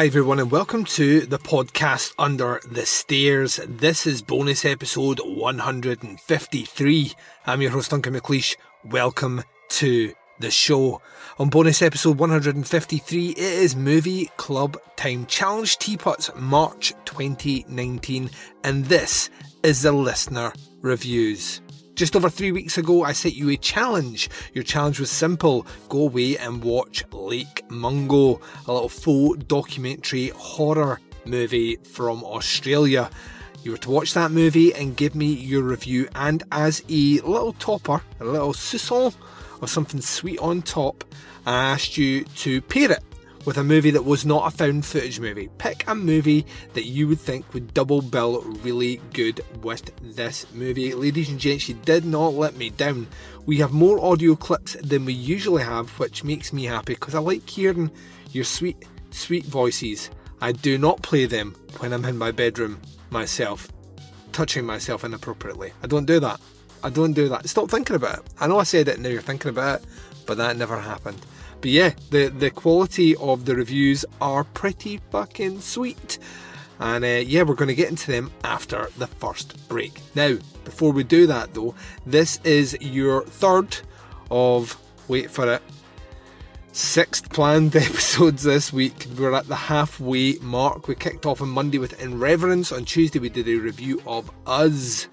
Hi, everyone, and welcome to the podcast Under the Stairs. This is bonus episode 153. I'm your host, Duncan McLeish. Welcome to the show. On bonus episode 153, it is Movie Club Time Challenge Teapots March 2019, and this is the listener reviews. Just over three weeks ago, I set you a challenge. Your challenge was simple go away and watch Lake Mungo, a little faux documentary horror movie from Australia. You were to watch that movie and give me your review, and as a little topper, a little sousson or something sweet on top, I asked you to pair it with a movie that was not a found footage movie. Pick a movie that you would think would double bill really good with this movie. Ladies and gents, you did not let me down. We have more audio clips than we usually have, which makes me happy because I like hearing your sweet, sweet voices. I do not play them when I'm in my bedroom myself, touching myself inappropriately. I don't do that. I don't do that. Stop thinking about it. I know I said it, now you're thinking about it, but that never happened. But yeah, the, the quality of the reviews are pretty fucking sweet. And uh, yeah, we're going to get into them after the first break. Now, before we do that though, this is your third of, wait for it, sixth planned episodes this week. We're at the halfway mark. We kicked off on Monday with In Reverence. On Tuesday, we did a review of Us.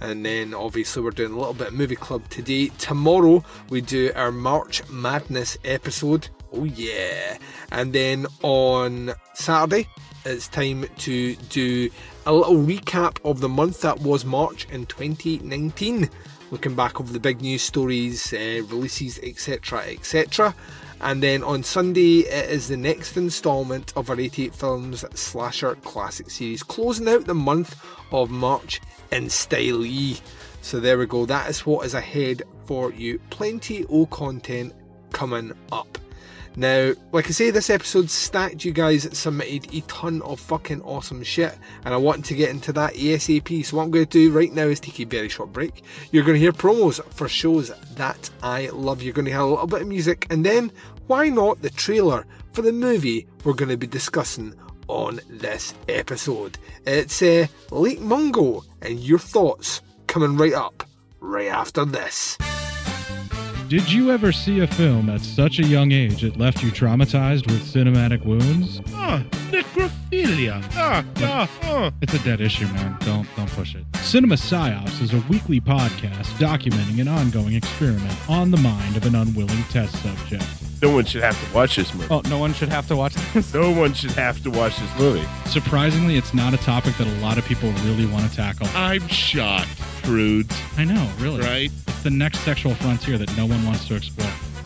And then obviously we're doing a little bit of movie club today. Tomorrow we do our March Madness episode. Oh yeah. And then on Saturday it's time to do a little recap of the month that was March in 2019. Looking back over the big news stories, uh, releases, etc. etc. And then on Sunday, it is the next instalment of our 88 Films Slasher Classic Series, closing out the month of March in style So there we go, that is what is ahead for you. Plenty of content coming up. Now, like I say, this episode stacked. You guys submitted a ton of fucking awesome shit, and I want to get into that ASAP. So, what I'm going to do right now is take a very short break. You're going to hear promos for shows that I love. You're going to hear a little bit of music, and then why not the trailer for the movie we're going to be discussing on this episode? It's uh, Lake Mungo, and your thoughts coming right up right after this. Did you ever see a film at such a young age it left you traumatized with cinematic wounds? Ah, necrophilia. Ah, ah, ah. It's a dead issue, man. Don't don't push it. Cinema Psyops is a weekly podcast documenting an ongoing experiment on the mind of an unwilling test subject. No one should have to watch this movie. Oh, no one should have to watch this. No one should have to watch this movie. Surprisingly, it's not a topic that a lot of people really want to tackle. I'm shocked, prudes. I know, really. Right? It's the next sexual frontier that no one wants to explore.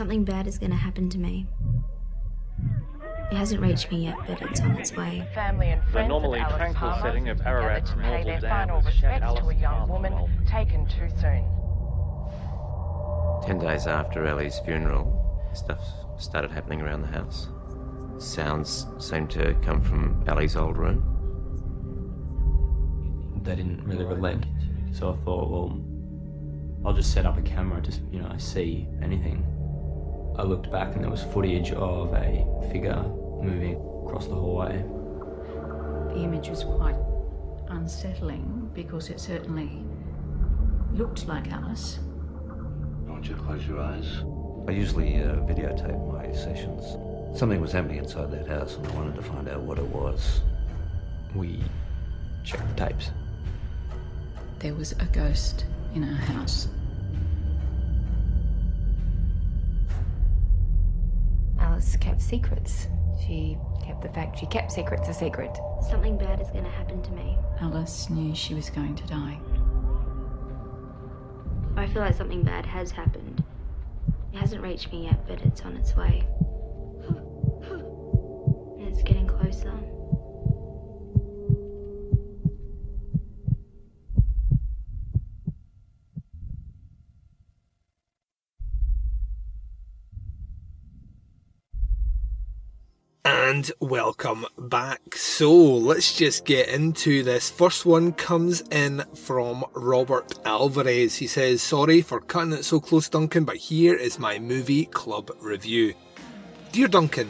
something bad is going to happen to me. It hasn't reached me yet, but it's on its way. Family and friends The normally of tranquil Palmer setting of gathered Ararat's to pay Norval their Dam final has shed respects to a young Palmer woman taken too soon. Ten days after Ellie's funeral, stuff started happening around the house. Sounds seemed to come from Ellie's old room. They didn't really relent, so I thought, well, I'll just set up a camera to, you know, see anything. I looked back and there was footage of a figure moving across the hallway. The image was quite unsettling because it certainly looked like Alice. I want you to close your eyes. I usually uh, videotape my sessions. Something was happening inside that house and I wanted to find out what it was. We checked the tapes. There was a ghost in our house. Alice kept secrets. She kept the fact she kept secrets a secret. Something bad is going to happen to me. Alice knew she was going to die. I feel like something bad has happened. It hasn't reached me yet, but it's on its way. And it's getting closer. And welcome back. So let's just get into this. First one comes in from Robert Alvarez. He says, Sorry for cutting it so close, Duncan, but here is my movie club review. Dear Duncan,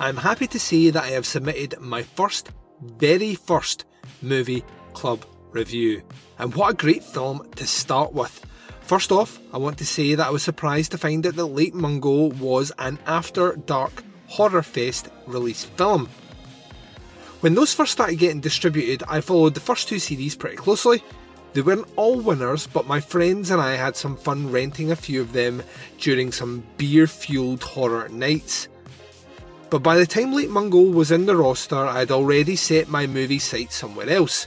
I'm happy to say that I have submitted my first, very first movie club review. And what a great film to start with. First off, I want to say that I was surprised to find that Lake Mungo was an after dark Horror Fest release film. When those first started getting distributed, I followed the first two series pretty closely. They weren't all winners, but my friends and I had some fun renting a few of them during some beer fueled horror nights. But by the time Lake Mungo was in the roster, I had already set my movie sights somewhere else.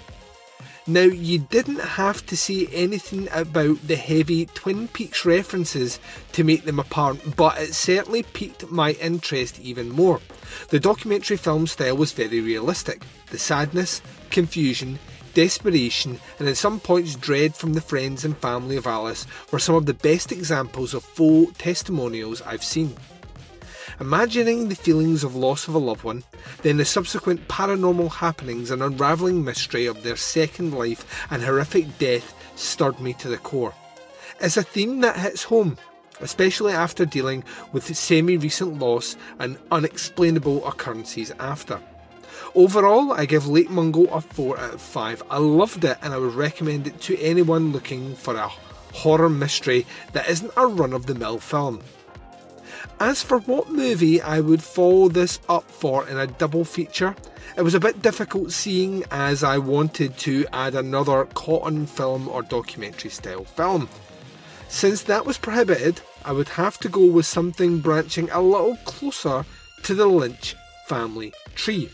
Now, you didn't have to see anything about the heavy Twin Peaks references to make them apparent, but it certainly piqued my interest even more. The documentary film style was very realistic. The sadness, confusion, desperation, and at some points dread from the friends and family of Alice were some of the best examples of faux testimonials I've seen. Imagining the feelings of loss of a loved one, then the subsequent paranormal happenings and unravelling mystery of their second life and horrific death stirred me to the core. It's a theme that hits home, especially after dealing with semi recent loss and unexplainable occurrences after. Overall, I give Lake Mungo a 4 out of 5. I loved it and I would recommend it to anyone looking for a horror mystery that isn't a run of the mill film. As for what movie I would follow this up for in a double feature, it was a bit difficult seeing as I wanted to add another cotton film or documentary style film. Since that was prohibited, I would have to go with something branching a little closer to the Lynch family tree.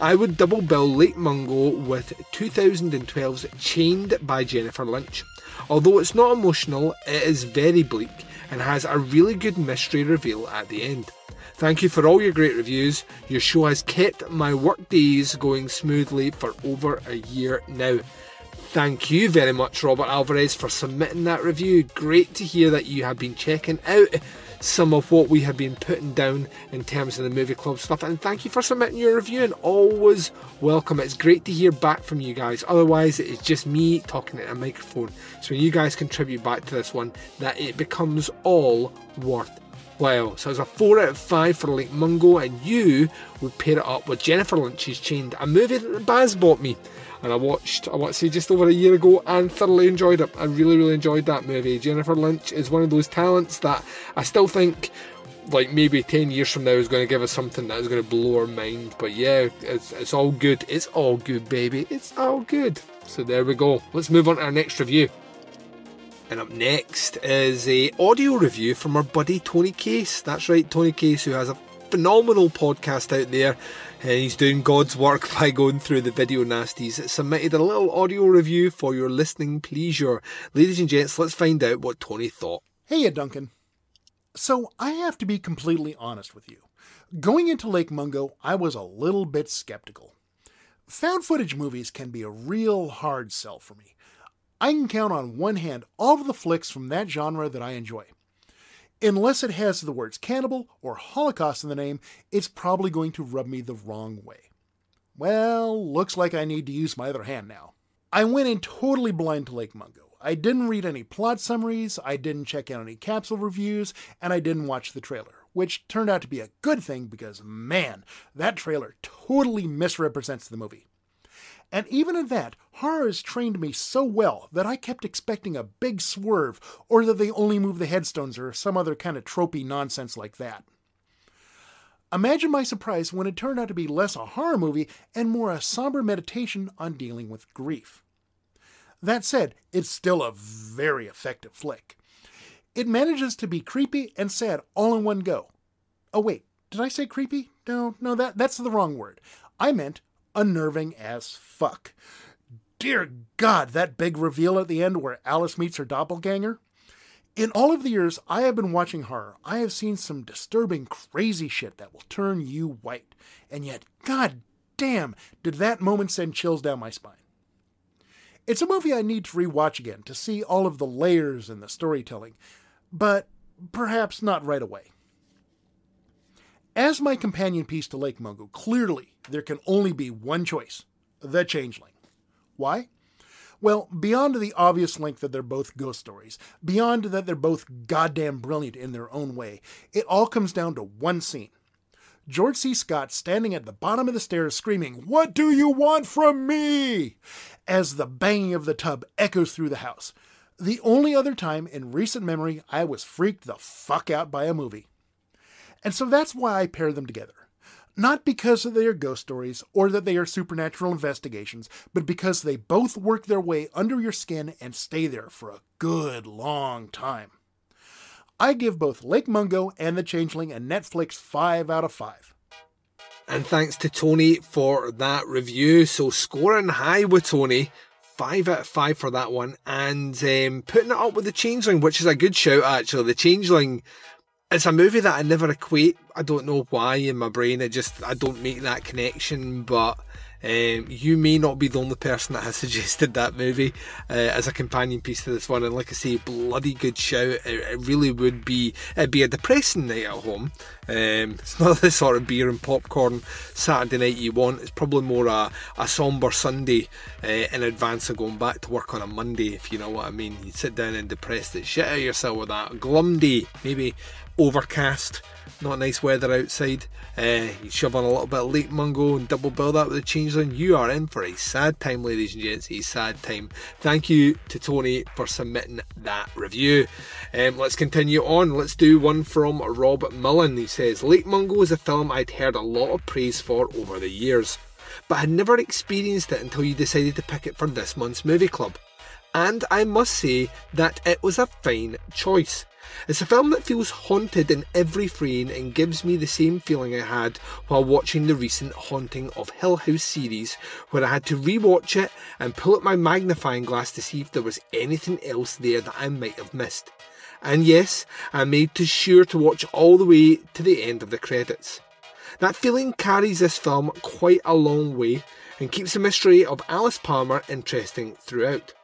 I would double bill Lake Mungo with 2012's Chained by Jennifer Lynch. Although it's not emotional, it is very bleak and has a really good mystery reveal at the end. Thank you for all your great reviews. Your show has kept my work days going smoothly for over a year now. Thank you very much, Robert Alvarez, for submitting that review. Great to hear that you have been checking out some of what we have been putting down in terms of the movie club stuff. And thank you for submitting your review and always welcome. It's great to hear back from you guys. Otherwise, it's just me talking at a microphone. So when you guys contribute back to this one, that it becomes all worthwhile. So it's a 4 out of 5 for Lake Mungo, and you would pair it up with Jennifer Lynch's Chained, a movie that Baz bought me and I watched, I want to say just over a year ago and thoroughly enjoyed it. I really, really enjoyed that movie. Jennifer Lynch is one of those talents that I still think, like maybe 10 years from now, is going to give us something that is going to blow our mind. But yeah, it's, it's all good. It's all good, baby. It's all good. So there we go. Let's move on to our next review. And up next is a audio review from our buddy Tony Case. That's right, Tony Case, who has a phenomenal podcast out there he's doing God's work by going through the video nasties. Submitted a little audio review for your listening pleasure. Ladies and gents, let's find out what Tony thought. Hey, Duncan. So, I have to be completely honest with you. Going into Lake Mungo, I was a little bit skeptical. Found footage movies can be a real hard sell for me. I can count on one hand all of the flicks from that genre that I enjoy. Unless it has the words cannibal or Holocaust in the name, it's probably going to rub me the wrong way. Well, looks like I need to use my other hand now. I went in totally blind to Lake Mungo. I didn't read any plot summaries, I didn't check out any capsule reviews, and I didn't watch the trailer, which turned out to be a good thing because, man, that trailer totally misrepresents the movie. And even in that, horrors trained me so well that I kept expecting a big swerve, or that they only move the headstones, or some other kind of tropey nonsense like that. Imagine my surprise when it turned out to be less a horror movie and more a somber meditation on dealing with grief. That said, it's still a very effective flick. It manages to be creepy and sad all in one go. Oh wait, did I say creepy? No, no, that that's the wrong word. I meant unnerving as fuck. Dear God, that big reveal at the end where Alice meets her doppelganger. In all of the years I have been watching horror, I have seen some disturbing, crazy shit that will turn you white. And yet, god damn, did that moment send chills down my spine. It's a movie I need to rewatch again to see all of the layers in the storytelling, but perhaps not right away. As my companion piece to Lake Mungo, clearly there can only be one choice The Changeling. Why? Well, beyond the obvious link that they're both ghost stories, beyond that they're both goddamn brilliant in their own way, it all comes down to one scene. George C. Scott standing at the bottom of the stairs screaming, What do you want from me? as the banging of the tub echoes through the house. The only other time in recent memory I was freaked the fuck out by a movie. And so that's why I pair them together. Not because they are ghost stories or that they are supernatural investigations, but because they both work their way under your skin and stay there for a good long time. I give both Lake Mungo and The Changeling a Netflix 5 out of 5. And thanks to Tony for that review. So scoring high with Tony. Five out of five for that one, and um, putting it up with the Changeling, which is a good shout actually. The Changeling, it's a movie that I never equate. I don't know why in my brain. I just I don't make that connection. But um, you may not be the only person that has suggested that movie uh, as a companion piece to this one. And like I say, bloody good shout. It, it really would be. It'd be a depressing night at home. Um, it's not the sort of beer and popcorn Saturday night you want. It's probably more a, a somber Sunday uh, in advance of going back to work on a Monday, if you know what I mean. You sit down and depress the shit out of yourself with that glum day, maybe overcast not nice weather outside. Uh, you shove on a little bit of Lake Mungo and double bill that with the changeling. You are in for a sad time, ladies and gents. A sad time. Thank you to Tony for submitting that review. Um, let's continue on. Let's do one from Rob Mullen. He says Lake Mungo is a film I'd heard a lot of praise for over the years, but had never experienced it until you decided to pick it for this month's movie club. And I must say that it was a fine choice. It's a film that feels haunted in every frame and gives me the same feeling I had while watching the recent Haunting of Hill House series, where I had to rewatch it and pull up my magnifying glass to see if there was anything else there that I might have missed. And yes, I made sure to watch all the way to the end of the credits. That feeling carries this film quite a long way and keeps the mystery of Alice Palmer interesting throughout.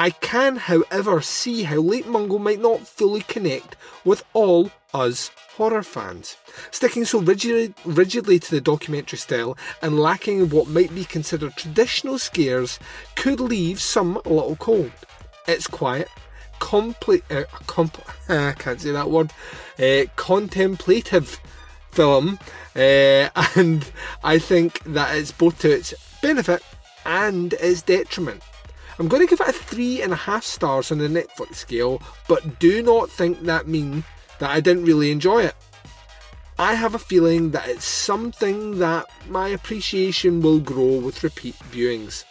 I can, however, see how Lake Mungo might not fully connect with all us horror fans. Sticking so rigidly, to the documentary style and lacking what might be considered traditional scares could leave some a little cold. It's quiet, complete, uh, I can't say that word, uh, contemplative film, uh, and I think that it's both to its benefit and its detriment. I'm going to give it a three and a half stars on the Netflix scale, but do not think that mean that I didn't really enjoy it. I have a feeling that it's something that my appreciation will grow with repeat viewings.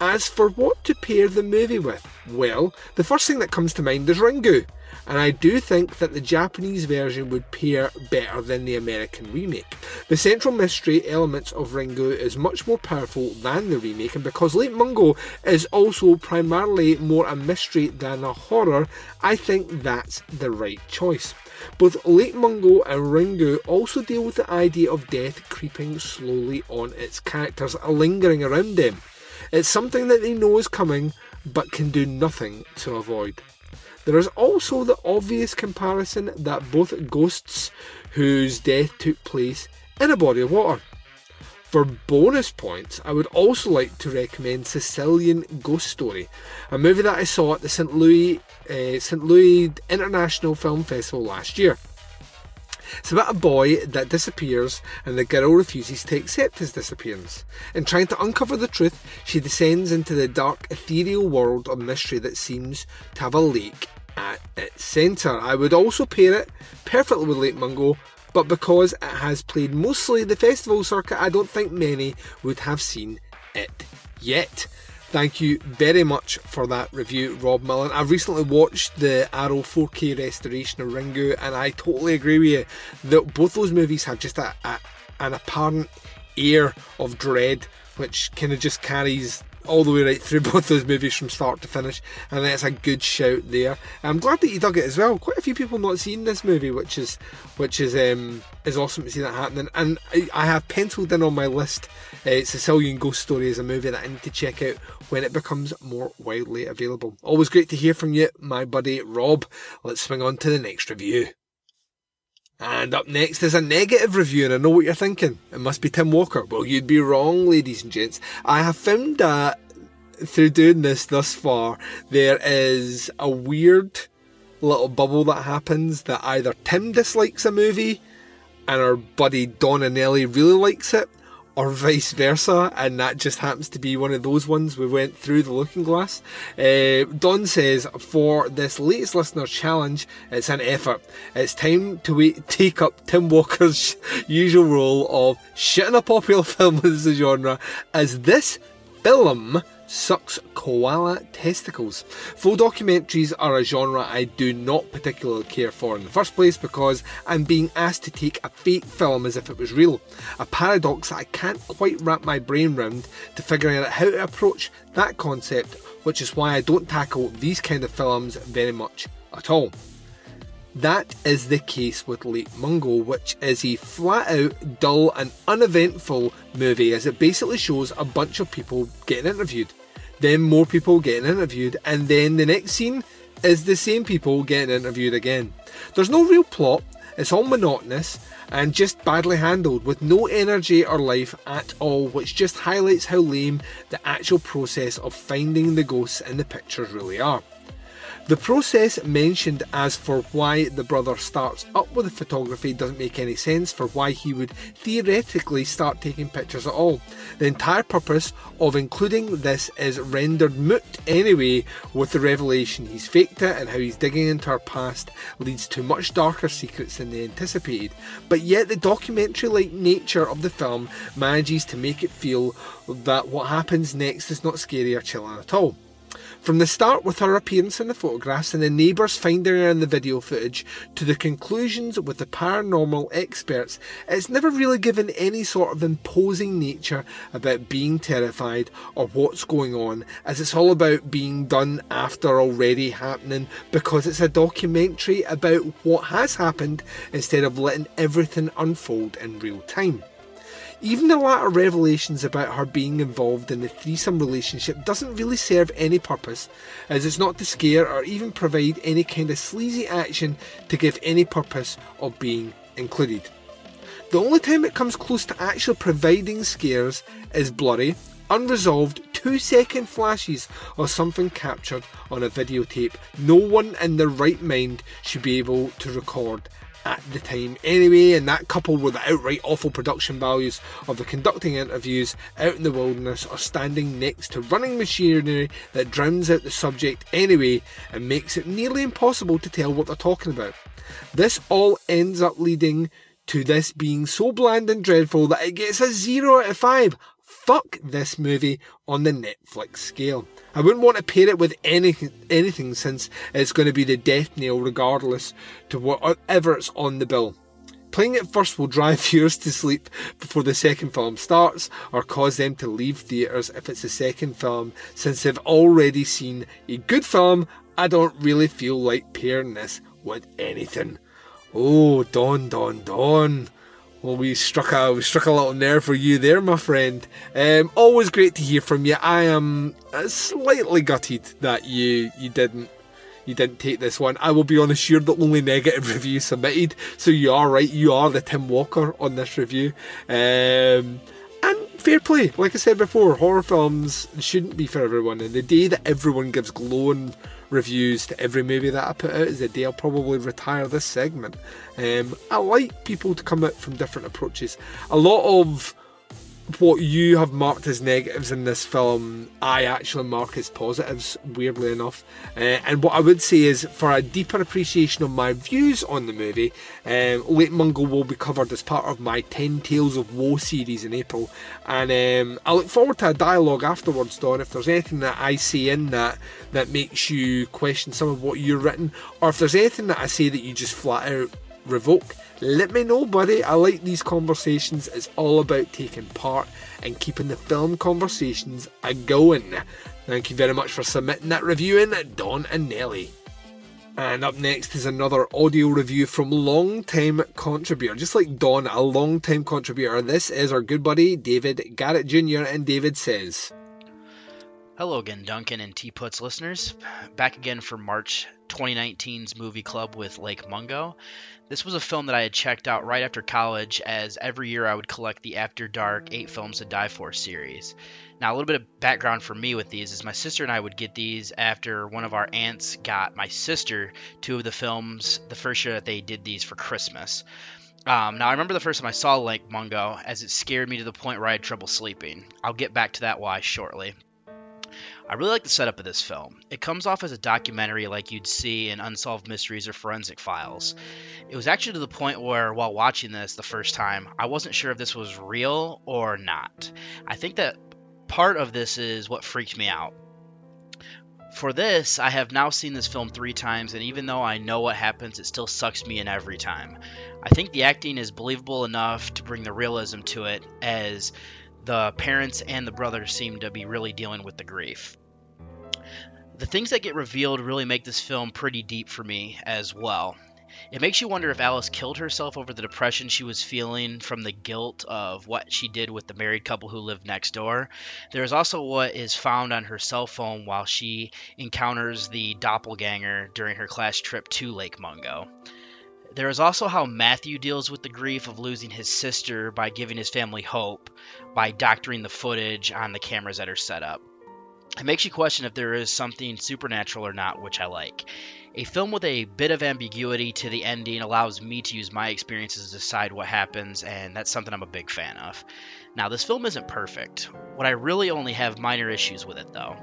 As for what to pair the movie with, well, the first thing that comes to mind is Ringu. And I do think that the Japanese version would pair better than the American remake. The central mystery elements of Ringu is much more powerful than the remake, and because Lake Mungo is also primarily more a mystery than a horror, I think that's the right choice. Both Lake Mungo and Ringu also deal with the idea of death creeping slowly on its characters, lingering around them. It's something that they know is coming, but can do nothing to avoid. There is also the obvious comparison that both ghosts whose death took place in a body of water. For bonus points, I would also like to recommend Sicilian Ghost Story, a movie that I saw at the St. Louis, uh, St. Louis International Film Festival last year. It's about a boy that disappears and the girl refuses to accept his disappearance. In trying to uncover the truth, she descends into the dark, ethereal world of mystery that seems to have a lake at its centre. I would also pair it perfectly with Lake Mungo, but because it has played mostly the festival circuit, I don't think many would have seen it yet. Thank you very much for that review, Rob Mullen. I've recently watched the Arrow 4K restoration of Ringu, and I totally agree with you that both those movies have just a, a an apparent air of dread, which kind of just carries all the way right through both those movies from start to finish, and that's a good shout there. I'm glad that you dug it as well. Quite a few people not seen this movie, which is which is um, is awesome to see that happening. And I, I have penciled in on my list uh, Sicilian Ghost Story is a movie that I need to check out when it becomes more widely available. Always great to hear from you, my buddy Rob. Let's swing on to the next review. And up next is a negative review, and I know what you're thinking. It must be Tim Walker. Well, you'd be wrong, ladies and gents. I have found that through doing this thus far, there is a weird little bubble that happens that either Tim dislikes a movie and our buddy Don Anelli really likes it, or vice versa, and that just happens to be one of those ones we went through the looking glass. Uh, Don says, for this latest listener challenge, it's an effort. It's time to wait, take up Tim Walker's usual role of shitting a popular film as a genre, as this film sucks koala testicles. Faux documentaries are a genre I do not particularly care for in the first place because I'm being asked to take a fake film as if it was real. A paradox that I can't quite wrap my brain round to figuring out how to approach that concept, which is why I don't tackle these kind of films very much at all. That is the case with Lake Mungo, which is a flat out, dull, and uneventful movie as it basically shows a bunch of people getting interviewed then more people getting interviewed, and then the next scene is the same people getting interviewed again. There's no real plot, it's all monotonous and just badly handled with no energy or life at all, which just highlights how lame the actual process of finding the ghosts in the pictures really are. The process mentioned as for why the brother starts up with the photography doesn't make any sense for why he would theoretically start taking pictures at all. The entire purpose of including this is rendered moot anyway with the revelation he's faked it and how he's digging into our past leads to much darker secrets than they anticipated. But yet the documentary like nature of the film manages to make it feel that what happens next is not scary or chilling at all. From the start with her appearance in the photographs and the neighbours finding her in the video footage to the conclusions with the paranormal experts, it's never really given any sort of imposing nature about being terrified or what's going on, as it's all about being done after already happening because it's a documentary about what has happened instead of letting everything unfold in real time. Even the latter revelations about her being involved in the threesome relationship doesn't really serve any purpose, as it's not to scare or even provide any kind of sleazy action to give any purpose of being included. The only time it comes close to actually providing scares is blurry, unresolved two second flashes of something captured on a videotape no one in their right mind should be able to record at the time anyway, and that coupled with the outright awful production values of the conducting interviews out in the wilderness or standing next to running machinery that drowns out the subject anyway and makes it nearly impossible to tell what they're talking about. This all ends up leading to this being so bland and dreadful that it gets a 0 out of 5 fuck this movie on the Netflix scale. I wouldn't want to pair it with anything, anything since it's going to be the death nail regardless to whatever it's on the bill. Playing it first will drive viewers to sleep before the second film starts, or cause them to leave theatres if it's the second film, since they've already seen a good film. I don't really feel like pairing this with anything. Oh, Don, Don, Don. Well, we struck a we struck a little nerve for you there, my friend. Um, always great to hear from you. I am slightly gutted that you you didn't you didn't take this one. I will be honest, you're the only negative review submitted, so you are right. You are the Tim Walker on this review. Um, and fair play. Like I said before, horror films shouldn't be for everyone. And the day that everyone gives glowing reviews to every movie that I put out is the day I'll probably retire this segment. Um, I like people to come out from different approaches. A lot of what you have marked as negatives in this film, I actually mark as positives, weirdly enough. Uh, and what I would say is, for a deeper appreciation of my views on the movie, um, Lake Mungo will be covered as part of my 10 Tales of Woe series in April. And um, I look forward to a dialogue afterwards, Don. If there's anything that I say in that that makes you question some of what you've written, or if there's anything that I say that you just flat out revoke let me know, buddy. I like these conversations. It's all about taking part and keeping the film conversations a going. Thank you very much for submitting that review in, Don Anelli. And up next is another audio review from long-time contributor, just like Don, a long-time contributor. This is our good buddy David Garrett Jr. and David says, Hello again, Duncan and Teapots listeners. Back again for March 2019's movie club with Lake Mungo. This was a film that I had checked out right after college, as every year I would collect the After Dark 8 Films to Die For series. Now, a little bit of background for me with these is my sister and I would get these after one of our aunts got my sister two of the films the first year that they did these for Christmas. Um, now, I remember the first time I saw Lake Mungo, as it scared me to the point where I had trouble sleeping. I'll get back to that why shortly. I really like the setup of this film. It comes off as a documentary like you'd see in Unsolved Mysteries or Forensic Files. It was actually to the point where, while watching this the first time, I wasn't sure if this was real or not. I think that part of this is what freaked me out. For this, I have now seen this film three times, and even though I know what happens, it still sucks me in every time. I think the acting is believable enough to bring the realism to it, as the parents and the brother seem to be really dealing with the grief the things that get revealed really make this film pretty deep for me as well. It makes you wonder if Alice killed herself over the depression she was feeling from the guilt of what she did with the married couple who lived next door. There is also what is found on her cell phone while she encounters the doppelganger during her class trip to Lake Mungo. There is also how Matthew deals with the grief of losing his sister by giving his family hope by doctoring the footage on the cameras that are set up. It makes you question if there is something supernatural or not, which I like. A film with a bit of ambiguity to the ending allows me to use my experiences to decide what happens, and that's something I'm a big fan of. Now, this film isn't perfect. What I really only have minor issues with it, though.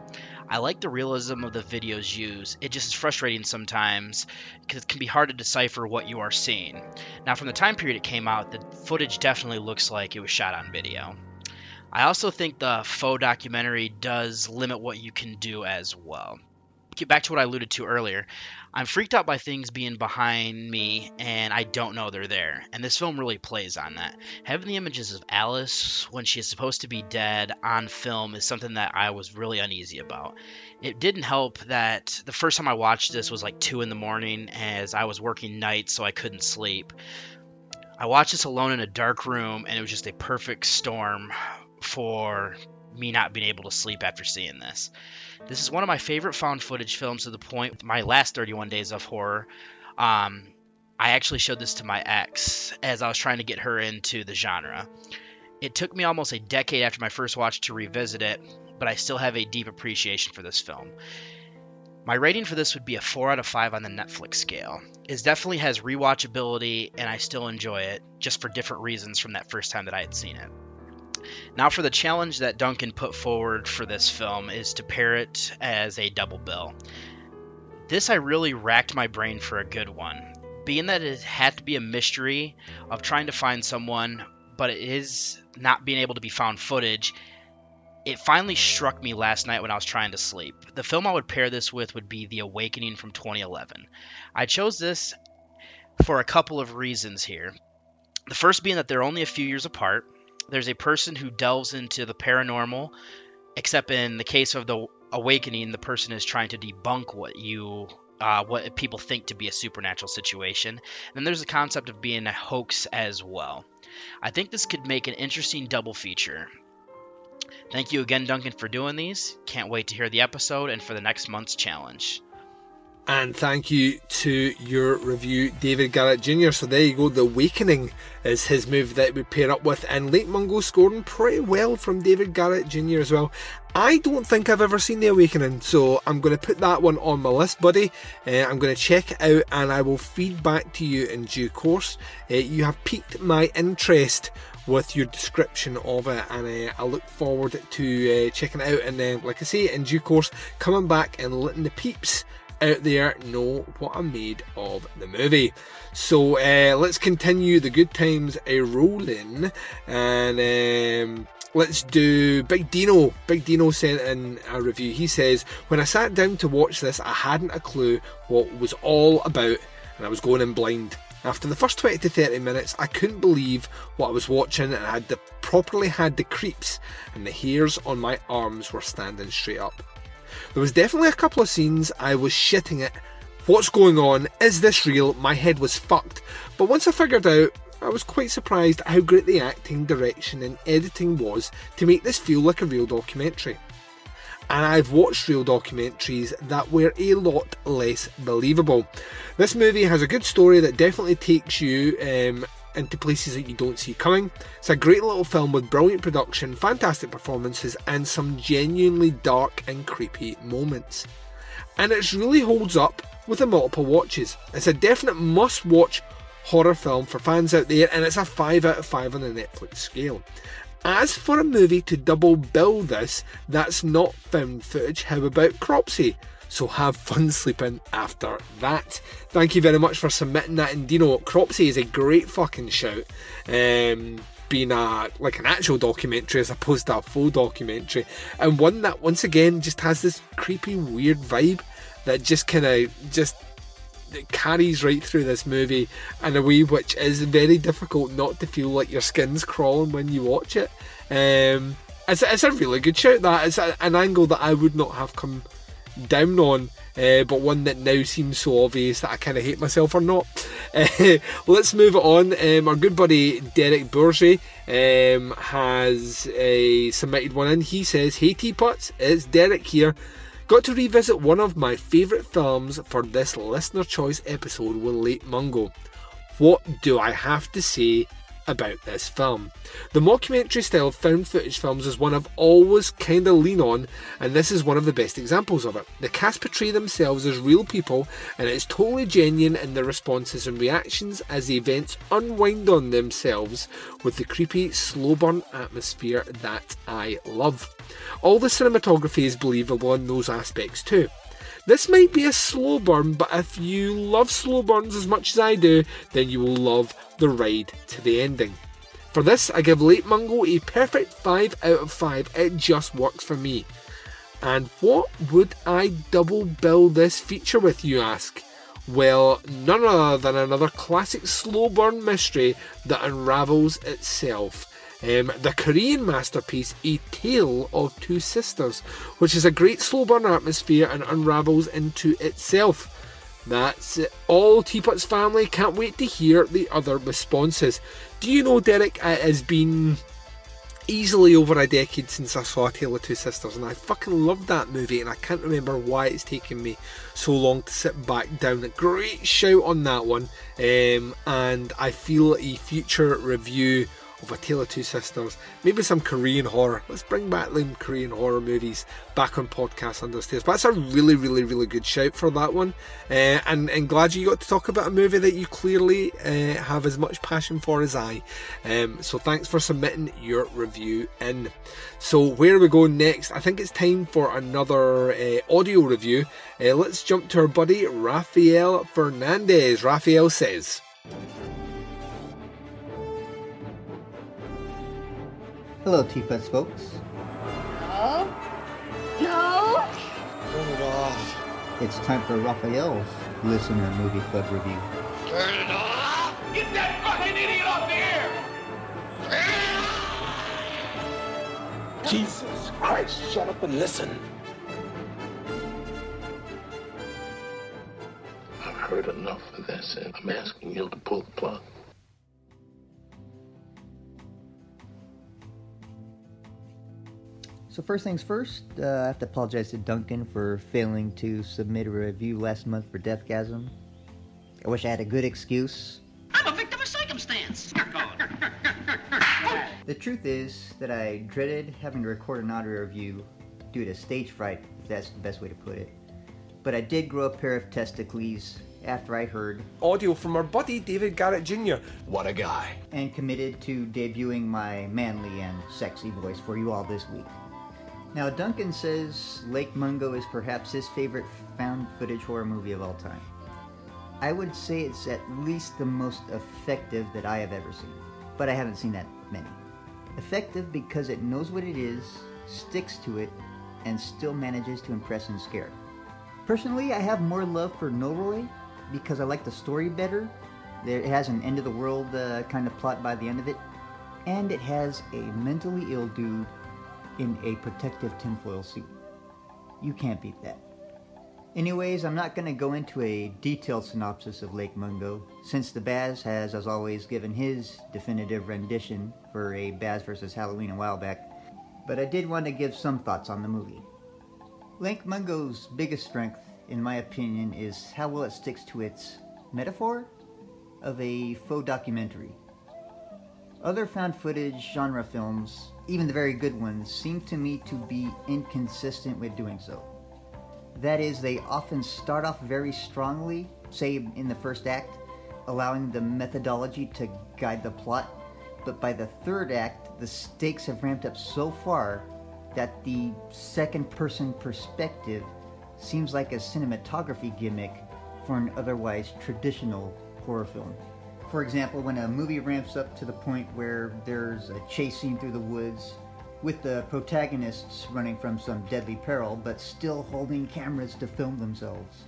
I like the realism of the videos used. It just is frustrating sometimes because it can be hard to decipher what you are seeing. Now, from the time period it came out, the footage definitely looks like it was shot on video. I also think the faux documentary does limit what you can do as well. Get back to what I alluded to earlier. I'm freaked out by things being behind me and I don't know they're there. And this film really plays on that. Having the images of Alice when she is supposed to be dead on film is something that I was really uneasy about. It didn't help that the first time I watched this was like 2 in the morning as I was working nights so I couldn't sleep. I watched this alone in a dark room and it was just a perfect storm for me not being able to sleep after seeing this. This is one of my favorite found footage films to the point my last 31 days of horror. Um, I actually showed this to my ex as I was trying to get her into the genre. It took me almost a decade after my first watch to revisit it, but I still have a deep appreciation for this film. My rating for this would be a 4 out of 5 on the Netflix scale. It definitely has rewatchability, and I still enjoy it, just for different reasons from that first time that I had seen it. Now, for the challenge that Duncan put forward for this film is to pair it as a double bill. This I really racked my brain for a good one. Being that it had to be a mystery of trying to find someone, but it is not being able to be found footage, It finally struck me last night when I was trying to sleep. The film I would pair this with would be The Awakening from 2011. I chose this for a couple of reasons here. The first being that they're only a few years apart. There's a person who delves into the paranormal, except in the case of The Awakening, the person is trying to debunk what you uh, what people think to be a supernatural situation. And then there's the concept of being a hoax as well. I think this could make an interesting double feature. Thank you again, Duncan, for doing these. Can't wait to hear the episode and for the next month's challenge. And thank you to your review, David Garrett Jr. So there you go. The Awakening is his movie that we pair up with, and Lake Mungo scoring pretty well from David Garrett Jr. as well. I don't think I've ever seen The Awakening, so I'm going to put that one on my list, buddy. Uh, I'm going to check it out, and I will feed back to you in due course. Uh, you have piqued my interest with your description of it, and uh, I look forward to uh, checking it out. And then, like I say, in due course, coming back and letting the peeps out there know what I made of the movie. So uh, let's continue the good times a rolling, and um, let's do Big Dino. Big Dino sent in a review. He says, "When I sat down to watch this, I hadn't a clue what was all about, and I was going in blind." After the first 20 to 30 minutes, I couldn't believe what I was watching and I had the, properly had the creeps and the hairs on my arms were standing straight up. There was definitely a couple of scenes I was shitting it. What's going on? Is this real? My head was fucked. But once I figured out, I was quite surprised how great the acting, direction, and editing was to make this feel like a real documentary. And I've watched real documentaries that were a lot less believable. This movie has a good story that definitely takes you um, into places that you don't see coming. It's a great little film with brilliant production, fantastic performances, and some genuinely dark and creepy moments. And it really holds up with the multiple watches. It's a definite must watch horror film for fans out there, and it's a 5 out of 5 on the Netflix scale. As for a movie to double bill this, that's not found footage, how about Cropsy? So have fun sleeping after that. Thank you very much for submitting that. And Dino Cropsy is a great fucking shout. Um, being a like an actual documentary as opposed to a faux documentary, and one that once again just has this creepy, weird vibe that just kind of just it carries right through this movie in a way which is very difficult not to feel like your skin's crawling when you watch it. Um, it's, it's a really good shout. That it's a, an angle that I would not have come down on, uh, but one that now seems so obvious that I kind of hate myself or not. Uh, let's move on. Um, our good buddy Derek Bourget um, has submitted one in. He says, Hey teapots, it's Derek here. Got to revisit one of my favourite films for this listener choice episode with Lake Mungo. What do I have to say about this film. The mockumentary style found footage films is one I've always kind of lean on, and this is one of the best examples of it. The cast portray themselves as real people, and it's totally genuine in their responses and reactions as the events unwind on themselves with the creepy, slow burn atmosphere that I love. All the cinematography is believable in those aspects too. This might be a slow burn, but if you love slow burns as much as I do, then you will love the ride to the ending. For this, I give Lake Mungo a perfect 5 out of 5. It just works for me. And what would I double bill this feature with, you ask? Well, none other than another classic slow burn mystery that unravels itself. Um, the Korean masterpiece A Tale of Two Sisters, which is a great slow burn atmosphere and unravels into itself. That's it. all Teapot's family. Can't wait to hear the other responses. Do you know, Derek, it has been easily over a decade since I saw A Tale of Two Sisters, and I fucking loved that movie, and I can't remember why it's taken me so long to sit back down. A great shout on that one, um, and I feel a future review of A Tale of Two Sisters, maybe some Korean horror. Let's bring back them Korean horror movies back on podcast understairs. But that's a really, really, really good shout for that one. Uh, and, and glad you got to talk about a movie that you clearly uh, have as much passion for as I. Um, so thanks for submitting your review in. So where are we going next? I think it's time for another uh, audio review. Uh, let's jump to our buddy Rafael Fernandez. Rafael says. Hello, T-Fest folks. No. No. Turn it off. It's time for Raphael's Listener Movie Club Review. Turn it off! Get that fucking idiot off the air! Jesus Christ, shut up and listen. I've heard enough of this, and I'm asking you to pull the plug. So first things first, uh, I have to apologize to Duncan for failing to submit a review last month for Deathgasm. I wish I had a good excuse. I'm a victim of circumstance. The truth is that I dreaded having to record an audio review due to stage fright, if that's the best way to put it. But I did grow a pair of testicles after I heard Audio from our buddy David Garrett Jr. What a guy. and committed to debuting my manly and sexy voice for you all this week. Now, Duncan says Lake Mungo is perhaps his favorite found footage horror movie of all time. I would say it's at least the most effective that I have ever seen, but I haven't seen that many. Effective because it knows what it is, sticks to it, and still manages to impress and scare. Personally, I have more love for Noroi because I like the story better. It has an end of the world uh, kind of plot by the end of it, and it has a mentally ill dude in a protective tinfoil suit. You can't beat that. Anyways, I'm not going to go into a detailed synopsis of Lake Mungo, since the Baz has, as always, given his definitive rendition for a Baz vs. Halloween a while back, but I did want to give some thoughts on the movie. Lake Mungo's biggest strength, in my opinion, is how well it sticks to its metaphor of a faux documentary. Other found footage genre films, even the very good ones, seem to me to be inconsistent with doing so. That is, they often start off very strongly, say in the first act, allowing the methodology to guide the plot, but by the third act, the stakes have ramped up so far that the second person perspective seems like a cinematography gimmick for an otherwise traditional horror film. For example, when a movie ramps up to the point where there's a chase scene through the woods with the protagonists running from some deadly peril but still holding cameras to film themselves.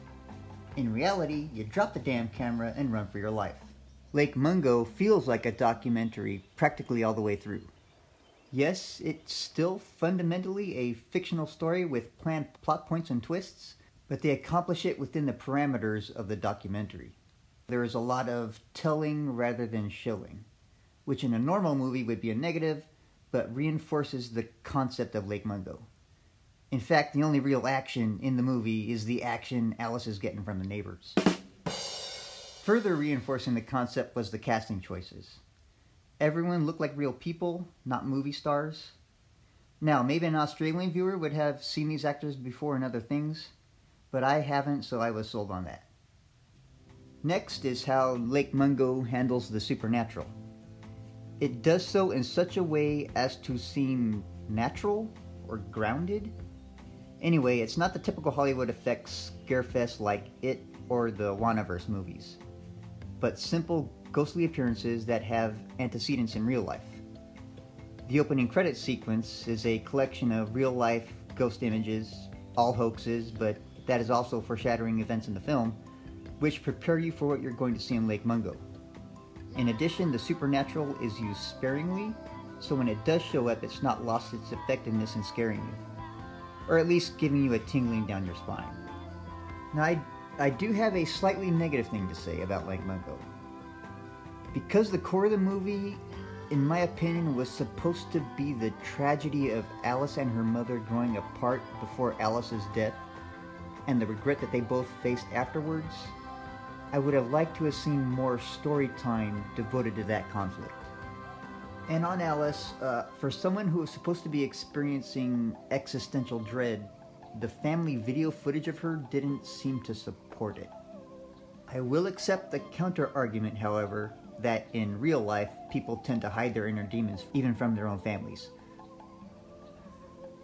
In reality, you drop the damn camera and run for your life. Lake Mungo feels like a documentary practically all the way through. Yes, it's still fundamentally a fictional story with planned plot points and twists, but they accomplish it within the parameters of the documentary. There is a lot of telling rather than showing, which in a normal movie would be a negative, but reinforces the concept of Lake Mungo. In fact, the only real action in the movie is the action Alice is getting from the neighbors. Further reinforcing the concept was the casting choices. Everyone looked like real people, not movie stars. Now, maybe an Australian viewer would have seen these actors before in other things, but I haven't, so I was sold on that. Next is how Lake Mungo handles the supernatural. It does so in such a way as to seem natural or grounded. Anyway, it's not the typical Hollywood effects scarefest like It or the Wanaverse movies, but simple ghostly appearances that have antecedents in real life. The opening credit sequence is a collection of real life ghost images, all hoaxes, but that is also foreshadowing events in the film, which prepare you for what you're going to see in Lake Mungo. In addition, the supernatural is used sparingly, so when it does show up, it's not lost its effectiveness in scaring you, or at least giving you a tingling down your spine. Now, I, I do have a slightly negative thing to say about Lake Mungo. Because the core of the movie, in my opinion, was supposed to be the tragedy of Alice and her mother growing apart before Alice's death, and the regret that they both faced afterwards, I would have liked to have seen more story time devoted to that conflict. And on Alice, uh, for someone who was supposed to be experiencing existential dread, the family video footage of her didn't seem to support it. I will accept the counter argument, however, that in real life, people tend to hide their inner demons even from their own families.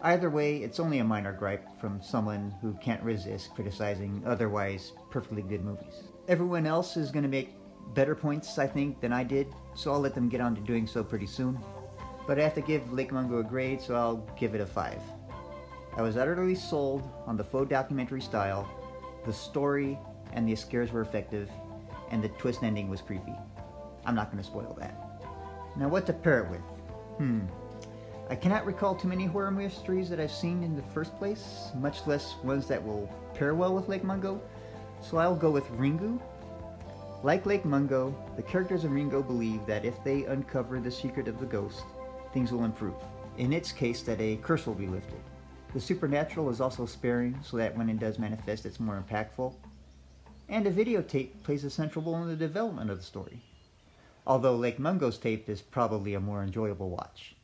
Either way, it's only a minor gripe from someone who can't resist criticizing otherwise perfectly good movies. Everyone else is going to make better points, I think, than I did, so I'll let them get on to doing so pretty soon. But I have to give Lake Mungo a grade, so I'll give it a 5. I was utterly sold on the faux documentary style, The story and the scares were effective, and the twist ending was creepy. I'm not going to spoil that. Now, what to pair it with? Hmm. I cannot recall too many horror mysteries that I've seen in the first place, much less ones that will pair well with Lake Mungo, so I'll go with Ringu. Like Lake Mungo, the characters in Ringu believe that if they uncover the secret of the ghost, things will improve. In its case, that a curse will be lifted. The supernatural is also sparing, so that when it does manifest, it's more impactful. And a videotape plays a central role in the development of the story. Although Lake Mungo's tape is probably a more enjoyable watch.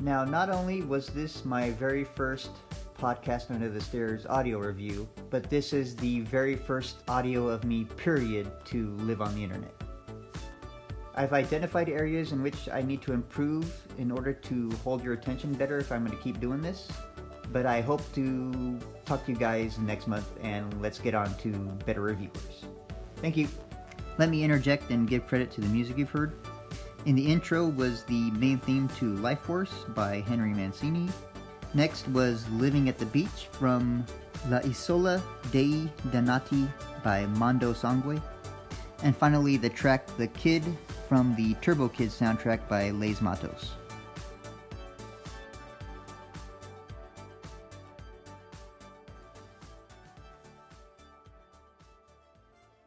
Now, not only was this my very first podcast Under the Stairs audio review, but this is the very first audio of me, period, to live on the internet. I've identified areas in which I need to improve in order to hold your attention better if I'm going to keep doing this. But I hope to talk to you guys next month and let's get on to better reviewers. Thank you. Let me interject and give credit to the music you've heard. In the intro was the main theme to Lifeforce by Henry Mancini. Next was Living at the Beach from La Isola dei Dannati by Mondo Sangue. And finally, the track The Kid from the Turbo Kid soundtrack by Le Matos.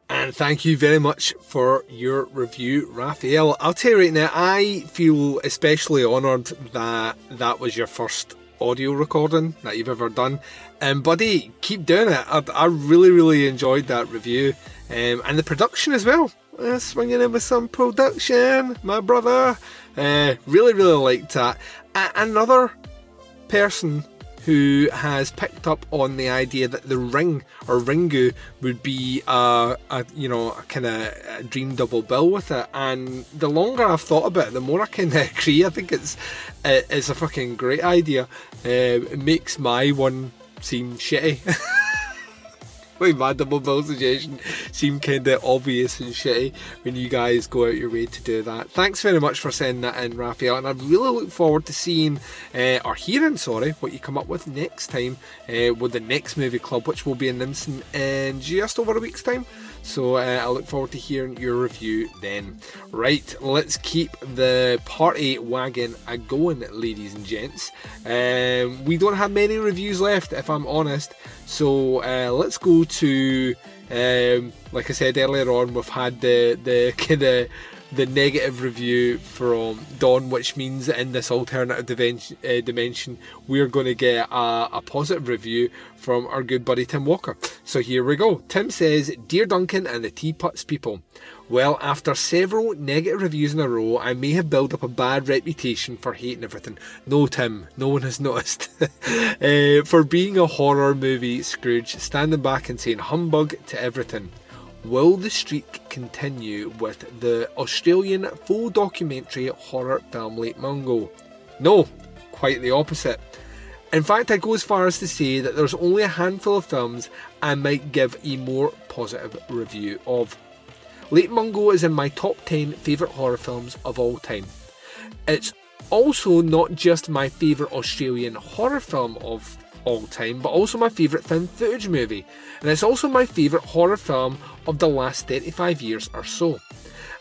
And thank you very much for your review, Raphael. I'll tell you right now, I feel especially honoured that that was your first audio recording that you've ever done. And buddy, keep doing it. I, I really, really enjoyed that review. Um, and the production as well. Uh, swinging in with some production, my brother. Uh, really, really liked that. A- another person who has picked up on the idea that the ring or Ringu would be a, a you know kind of dream double bill with it. And the longer I've thought about it, the more I of agree. I think it's it's a fucking great idea. Uh, it makes my one seem shitty. double bill suggestion seemed kind of obvious and shitty when you guys go out your way to do that. Thanks very much for sending that in, Raphael, and I really look forward to seeing uh, or hearing, sorry, what you come up with next time uh, with the next movie club, which will be in announcing in just over a week's time. So uh, I look forward to hearing your review then. Right, let's keep the party wagon a going, ladies and gents. Um, we don't have many reviews left, if I'm honest. So uh, let's go to, um, like I said earlier on, we've had the the kind of the negative review from Don, which means in this alternative dimension, uh, dimension we're going to get a, a, positive review from our good buddy Tim Walker. So here we go. Tim says, Dear Duncan and the Teapots people, well, after several negative reviews in a row, I may have built up a bad reputation for hating everything. No, Tim, no one has noticed. uh, for being a horror movie Scrooge, standing back and saying humbug to everything. Will the streak continue with the Australian faux documentary horror film Lake Mungo? No, quite the opposite. In fact, I go as far as to say that there's only a handful of films I might give a more positive review of. Lake Mungo is in my top 10 favourite horror films of all time. It's also not just my favourite Australian horror film of all time, but also my favourite film footage movie, and it's also my favourite horror film of the last 35 years or so.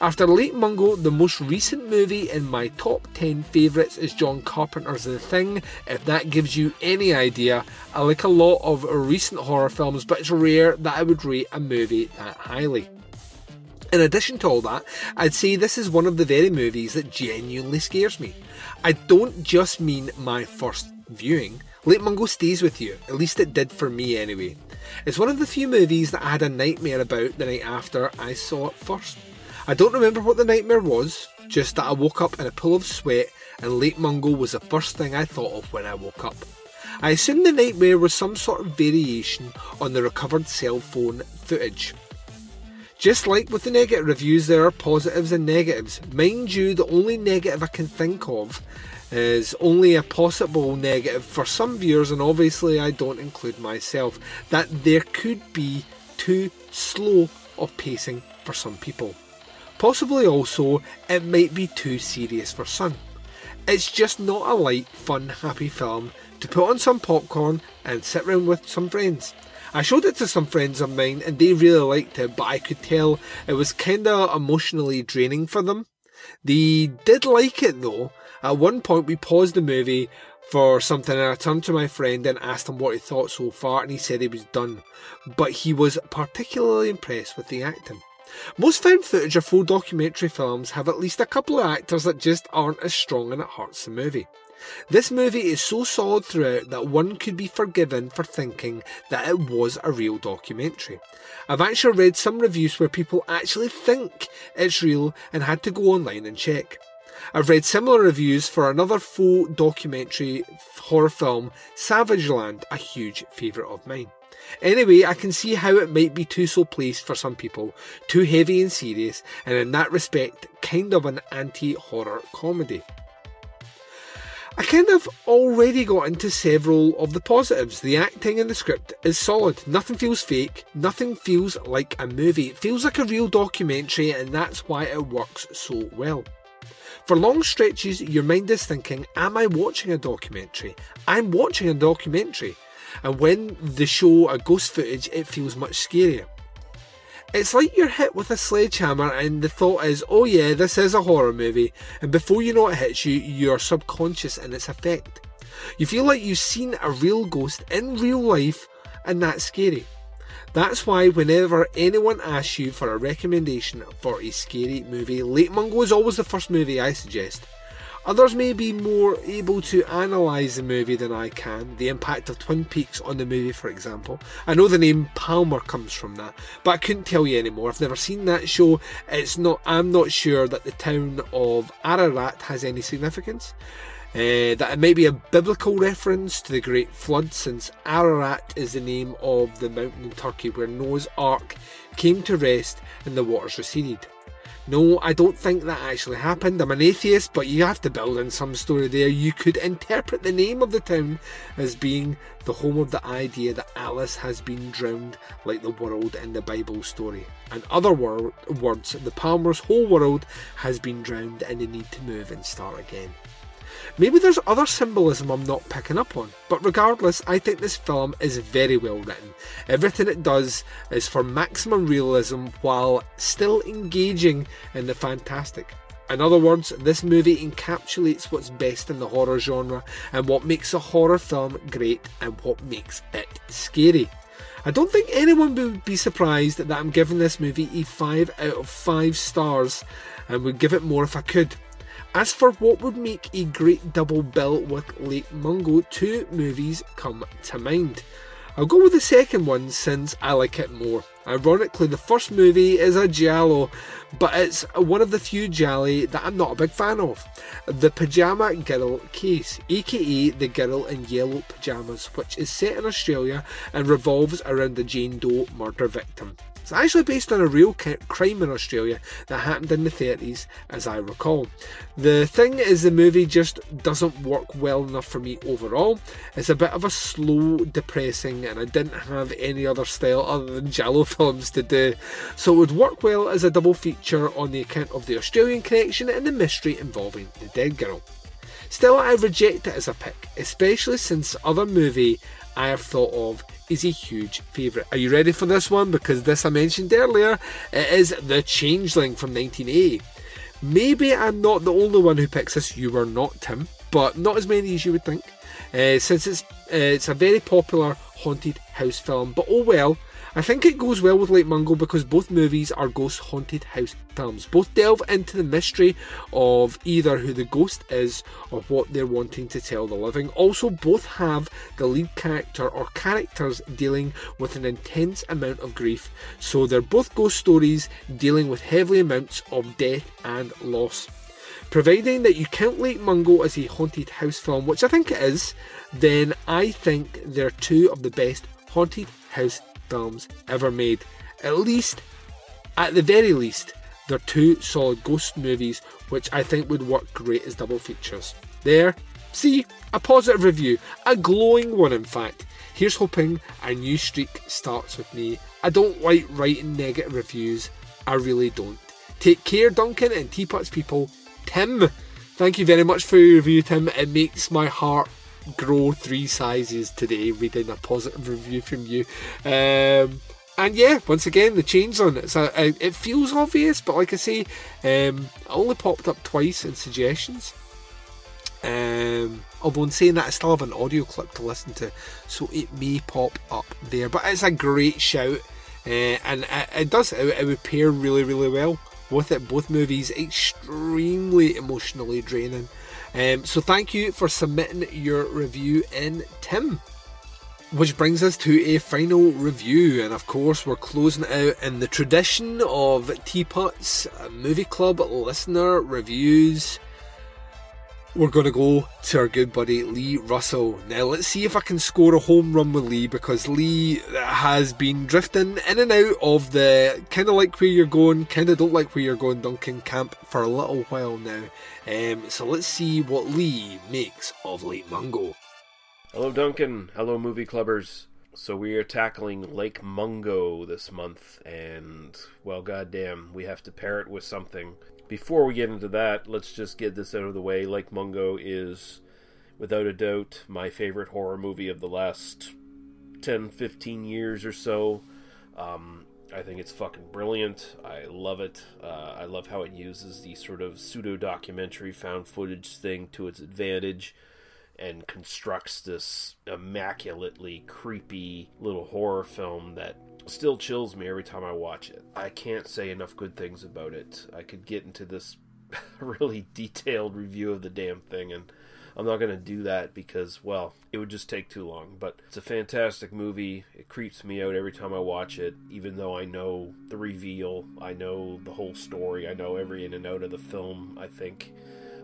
After Lake Mungo, the most recent movie in my top 10 favourites is John Carpenter's The Thing. If that gives you any idea, I like a lot of recent horror films, but it's rare that I would rate a movie that highly. In addition to all that, I'd say this is one of the very movies that genuinely scares me. I don't just mean my first viewing. Lake Mungo stays with you, at least it did for me anyway. It's one of the few movies that I had a nightmare about the night after I saw it first. I don't remember what the nightmare was, just that I woke up in a pool of sweat and Lake Mungo was the first thing I thought of when I woke up. I assumed the nightmare was some sort of variation on the recovered cell phone footage. Just like with the negative reviews, there are positives and negatives. Mind you, the only negative I can think of is only a possible negative for some viewers, and obviously I don't include myself, that there could be too slow of pacing for some people. Possibly also, it might be too serious for some. It's just not a light, fun, happy film to put on some popcorn and sit around with some friends. I showed it to some friends of mine and they really liked it, but I could tell it was kinda emotionally draining for them. They did like it though. At one point we paused the movie for something and I turned to my friend and asked him what he thought so far and he said he was done. But he was particularly impressed with the acting. Most found footage or faux documentary films have at least a couple of actors that just aren't as strong and it hurts the movie. This movie is so solid throughout that one could be forgiven for thinking that it was a real documentary. I've actually read some reviews where people actually think it's real and had to go online and check. I've read similar reviews for another faux documentary horror film, Savage Land, a huge favourite of mine. Anyway, I can see how it might be too so placed for some people, too heavy and serious, and in that respect, kind of an anti horror comedy. I kind of already got into several of the positives. The acting and the script is solid. Nothing feels fake. Nothing feels like a movie. It feels like a real documentary, and that's why it works so well. For long stretches, your mind is thinking, Am I watching a documentary? I'm watching a documentary. And when they show a ghost footage, it feels much scarier. It's like you're hit with a sledgehammer, and the thought is, oh yeah, this is a horror movie, and before you know it hits you, you're subconscious in its effect. You feel like you've seen a real ghost in real life, and that's scary. That's why whenever anyone asks you for a recommendation for a scary movie, Lake Mungo is always the first movie I suggest. Others may be more able to analyse the movie than I can, the impact of Twin Peaks on the movie, for example. I know the name Palmer comes from that, but I couldn't tell you anymore. I've never seen that show. It's not. I'm not sure that the town of Ararat has any significance. Uh, that it may be a biblical reference to the Great Flood, since Ararat is the name of the mountain in Turkey where Noah's Ark came to rest and the waters receded. No, I don't think that actually happened. I'm an atheist, but you have to build in some story there. You could interpret the name of the town as being the home of the idea that Alice has been drowned like the world in the Bible story. In other wor- words, the Palmer's whole world has been drowned and they need to move and start again. Maybe there's other symbolism I'm not picking up on, but regardless, I think this film is very well written. Everything it does is for maximum realism while still engaging in the fantastic. In other words, this movie encapsulates what's best in the horror genre and what makes a horror film great and what makes it scary. I don't think anyone would be surprised that I'm giving this movie a 5 out of 5 stars and would give it more if I could. As for what would make a great double bill with Lake Mungo, two movies come to mind. I'll go with the second one since I like it more. Ironically, the first movie is a Giallo, but it's one of the few Gialli that I'm not a big fan of. The Pajama Girl Case, aka The Girl in Yellow Pajamas, which is set in Australia and revolves around the Jane Doe murder victim. It's actually based on a real crime in Australia that happened in the 30s, as I recall. The thing is, the movie just doesn't work well enough for me overall. It's a bit of a slow, depressing, and I didn't have any other style other than Giallo films to do, so it would work well as a double feature on the account of the Australian connection and the mystery involving the dead girl. Still, I reject it as a pick, especially since other movie I have thought of is a huge favourite. Are you ready for this one? Because this I mentioned earlier, it is The Changeling from 1980. Maybe I'm not the only one who picks this, you were not, Tim, but not as many as you would think. Uh, since it's uh, it's a very popular haunted house film, but oh well, I think it goes well with Lake Mungo because both movies are ghost haunted house films. Both delve into the mystery of either who the ghost is or what they're wanting to tell the living. Also, both have the lead character or characters dealing with an intense amount of grief. So they're both ghost stories dealing with heavy amounts of death and loss. Providing that you count Lake Mungo as a haunted house film, which I think it is, then I think they're two of the best haunted house films ever made. At least, at the very least, they're two solid ghost movies which I think would work great as double features. There, see, a positive review, a glowing one in fact. Here's hoping a new streak starts with me. I don't like writing negative reviews, I really don't. Take care, Duncan and Teapots people. Tim, Thank you very much for your review, Tim. It makes my heart grow three sizes today reading a positive review from you. Um, and yeah, once again, the Changeling. So it feels obvious, but like I say, um, it only popped up twice in suggestions. Um, although in saying that, I still have an audio clip to listen to, so it may pop up there. But it's a great shout, uh, and it, it does it, it would pair really, really well with it. Both movies extremely emotionally draining. Um, so thank you for submitting your review in, Tim. Which brings us to a final review, and of course, we're closing out in the tradition of Teapot's Movie Club listener reviews we're going to go to our good buddy Lee Russell. Now, let's see if I can score a home run with Lee because Lee has been drifting in and out of the kind of like where you're going, kind of don't like where you're going Duncan camp for a little while now. Um, so let's see what Lee makes of Lake Mungo. Hello, Duncan. Hello, movie clubbers. So we are tackling Lake Mungo this month, and well, goddamn, we have to pair it with something before we get into that, let's just get this out of the way. Lake Mungo is, without a doubt, my favorite horror movie of the last 10, 15 years or so. Um, I think it's fucking brilliant. I love it. Uh, I love how it uses the sort of pseudo documentary found footage thing to its advantage and constructs this immaculately creepy little horror film that still chills me every time I watch it. I can't say enough good things about it. I could get into this really detailed review of the damn thing and I'm not going to do that because, well, it would just take too long. But it's a fantastic movie. It creeps me out every time I watch it, even though I know the reveal, I know the whole story, I know every in and out of the film, I think.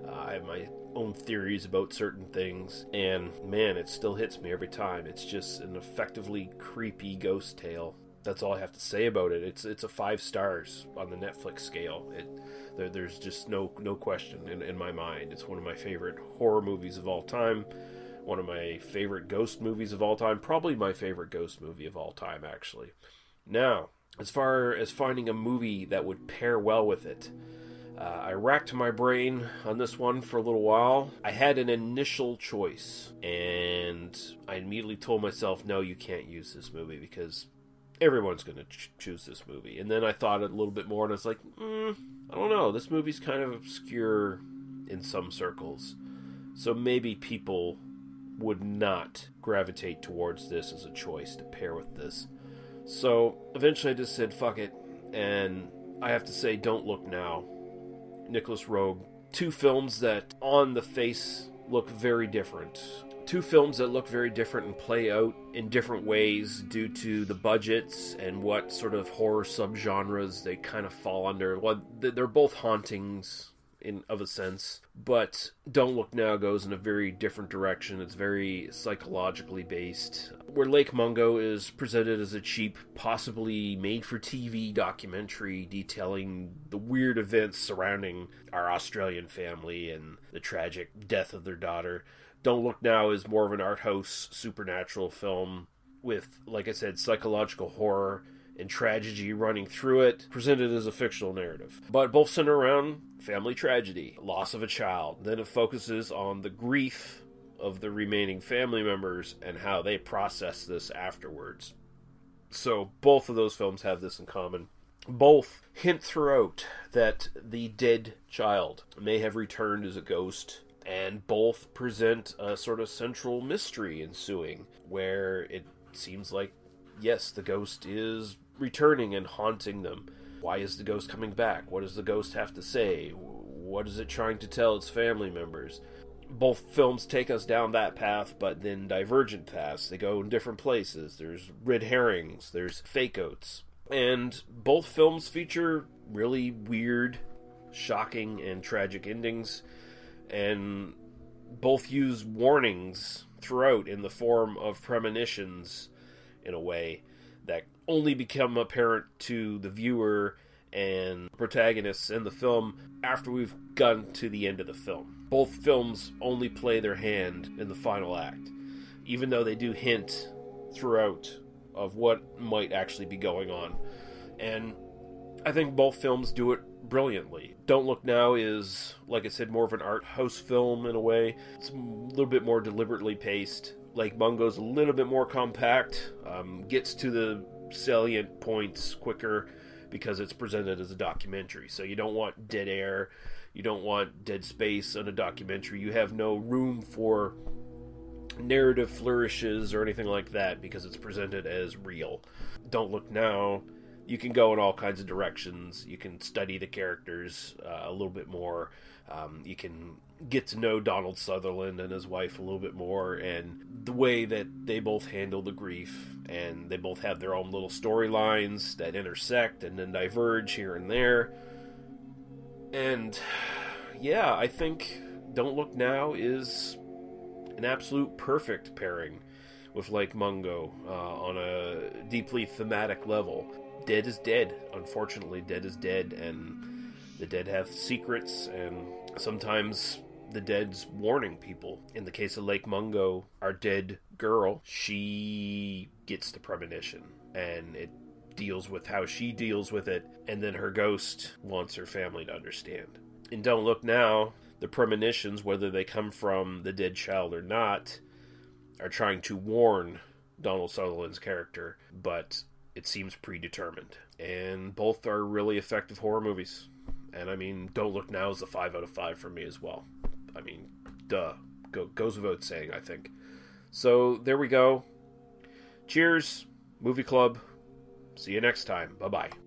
Uh, I have my own theories about certain things, and man, it still hits me every time. It's just an effectively creepy ghost tale that's all I have to say about it. It's it's a five stars on the Netflix scale. It there, there's just no no question in, in my mind. It's one of my favorite horror movies of all time. One of my favorite ghost movies of all time. Probably my favorite ghost movie of all time, actually. Now, as far as finding a movie that would pair well with it, uh, I racked my brain on this one for a little while. I had an initial choice, and I immediately told myself, no, you can't use this movie because everyone's going to ch- choose this movie. And then I thought a little bit more, and I was like, mm, I don't know. This movie's kind of obscure in some circles, so maybe people would not gravitate towards this as a choice to pair with this. So eventually, I just said, "Fuck it," and I have to say, "Don't Look Now." Nicolas Roeg, two films that on the face look very different two films that look very different and play out in different ways due to the budgets and what sort of horror subgenres they kind of fall under. Well, they're both hauntings in of a sense, but Don't Look Now goes in a very different direction. It's very psychologically based. Where Lake Mungo is presented as a cheap, possibly made for TV documentary detailing the weird events surrounding our Australian family and the tragic death of their daughter. Don't Look Now is more of an art house supernatural film with, like I said, psychological horror and tragedy running through it, presented as a fictional narrative. But both center around family tragedy, loss of a child. Then it focuses on the grief of the remaining family members and how they process this afterwards. So both of those films have this in common. Both hint throughout that the dead child may have returned as a ghost and both present a sort of central mystery ensuing where it seems like yes the ghost is returning and haunting them. Why is the ghost coming back? What does the ghost have to say? What is it trying to tell its family members? Both films take us down that path but then divergent paths. They go in different places. There's red herrings. There's fake outs and both films feature really weird shocking and tragic endings and both use warnings throughout in the form of premonitions in a way that only become apparent to the viewer and protagonists in the film after we've gotten to the end of the film. Both films only play their hand in the final act, even though they do hint throughout of what might actually be going on. And I think both films do it brilliantly. Don't Look Now is, like I said, more of an art house film in a way. It's a little bit more deliberately paced. Lake Mungo's a little bit more compact, um, gets to the salient points quicker because it's presented as a documentary. So you don't want dead air, you don't want dead space on a documentary. You have no room for narrative flourishes or anything like that because it's presented as real. Don't Look Now, you can go in all kinds of directions. You can study the characters uh, a little bit more. Um, you can get to know Donald Sutherland and his wife a little bit more, and the way that they both handle the grief, and they both have their own little storylines that intersect and then diverge here and there. And yeah, I think Don't Look Now is an absolute perfect pairing with Lake Mungo uh, on a deeply thematic level. Dead is dead. Unfortunately, dead is dead, and the dead have secrets, and sometimes the dead's warning people. In the case of Lake Mungo, our dead girl, she gets the premonition, and it deals with how she deals with it, and then her ghost wants her family to understand. And Don't Look Now, the premonitions, whether they come from the dead child or not, are trying to warn Donald Sutherland's character, but it seems predetermined. And both are really effective horror movies. And I mean, Don't Look Now is a 5 out of 5 for me as well. I mean, duh. Go, goes without saying, I think. So there we go. Cheers, Movie Club. See you next time. Bye bye.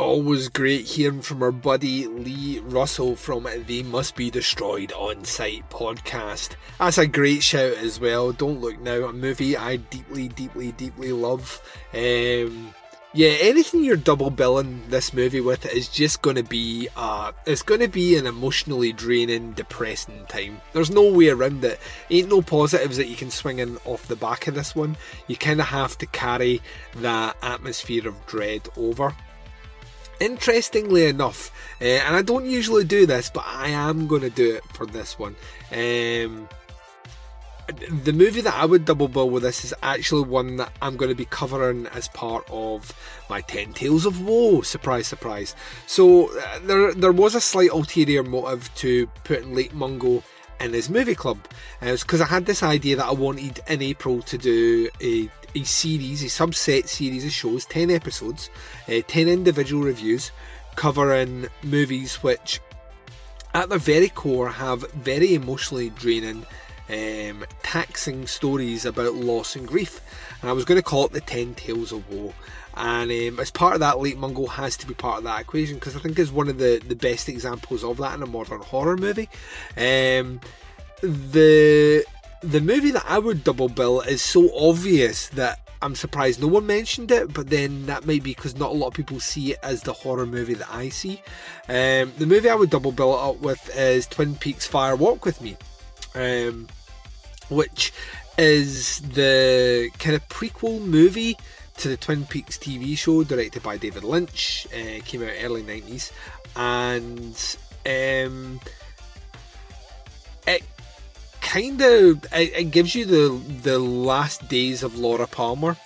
Always great hearing from our buddy Lee Russell from They Must Be Destroyed On Sight podcast. That's a great shout as well. Don't Look Now, a movie I deeply, deeply, deeply love. Um, yeah, anything you're double billing this movie with is just going to be uh, it's going to be an emotionally draining, depressing time. There's no way around it. Ain't no positives that you can swing in off the back of this one. You kind of have to carry that atmosphere of dread over. Interestingly enough, uh, and I don't usually do this, but I am going to do it for this one. Um, the movie that I would double bill with this is actually one that I'm going to be covering as part of my Ten Tales of Woe. Surprise, surprise. So uh, there, there was a slight ulterior motive to putting Lake Mungo in his movie club. Uh, it's because I had this idea that I wanted in April to do a a series, a subset series of shows, 10 episodes, uh, 10 individual reviews covering movies which, at their very core, have very emotionally draining, um, taxing stories about loss and grief. And I was going to call it the 10 Tales of Woe. And um, as part of that, Lake Mungo has to be part of that equation because I think it's one of the, the best examples of that in a modern horror movie. Um, the the movie that I would double bill is so obvious that I'm surprised no one mentioned it, but then that might be because not a lot of people see it as the horror movie that I see. Um, the movie I would double bill it up with is Twin Peaks Fire Walk with Me, um, which is the kind of prequel movie to the Twin Peaks TV show directed by David Lynch. Uh, came out early 90s, and um, it kind of it, it, gives you the the last days of Laura Palmer.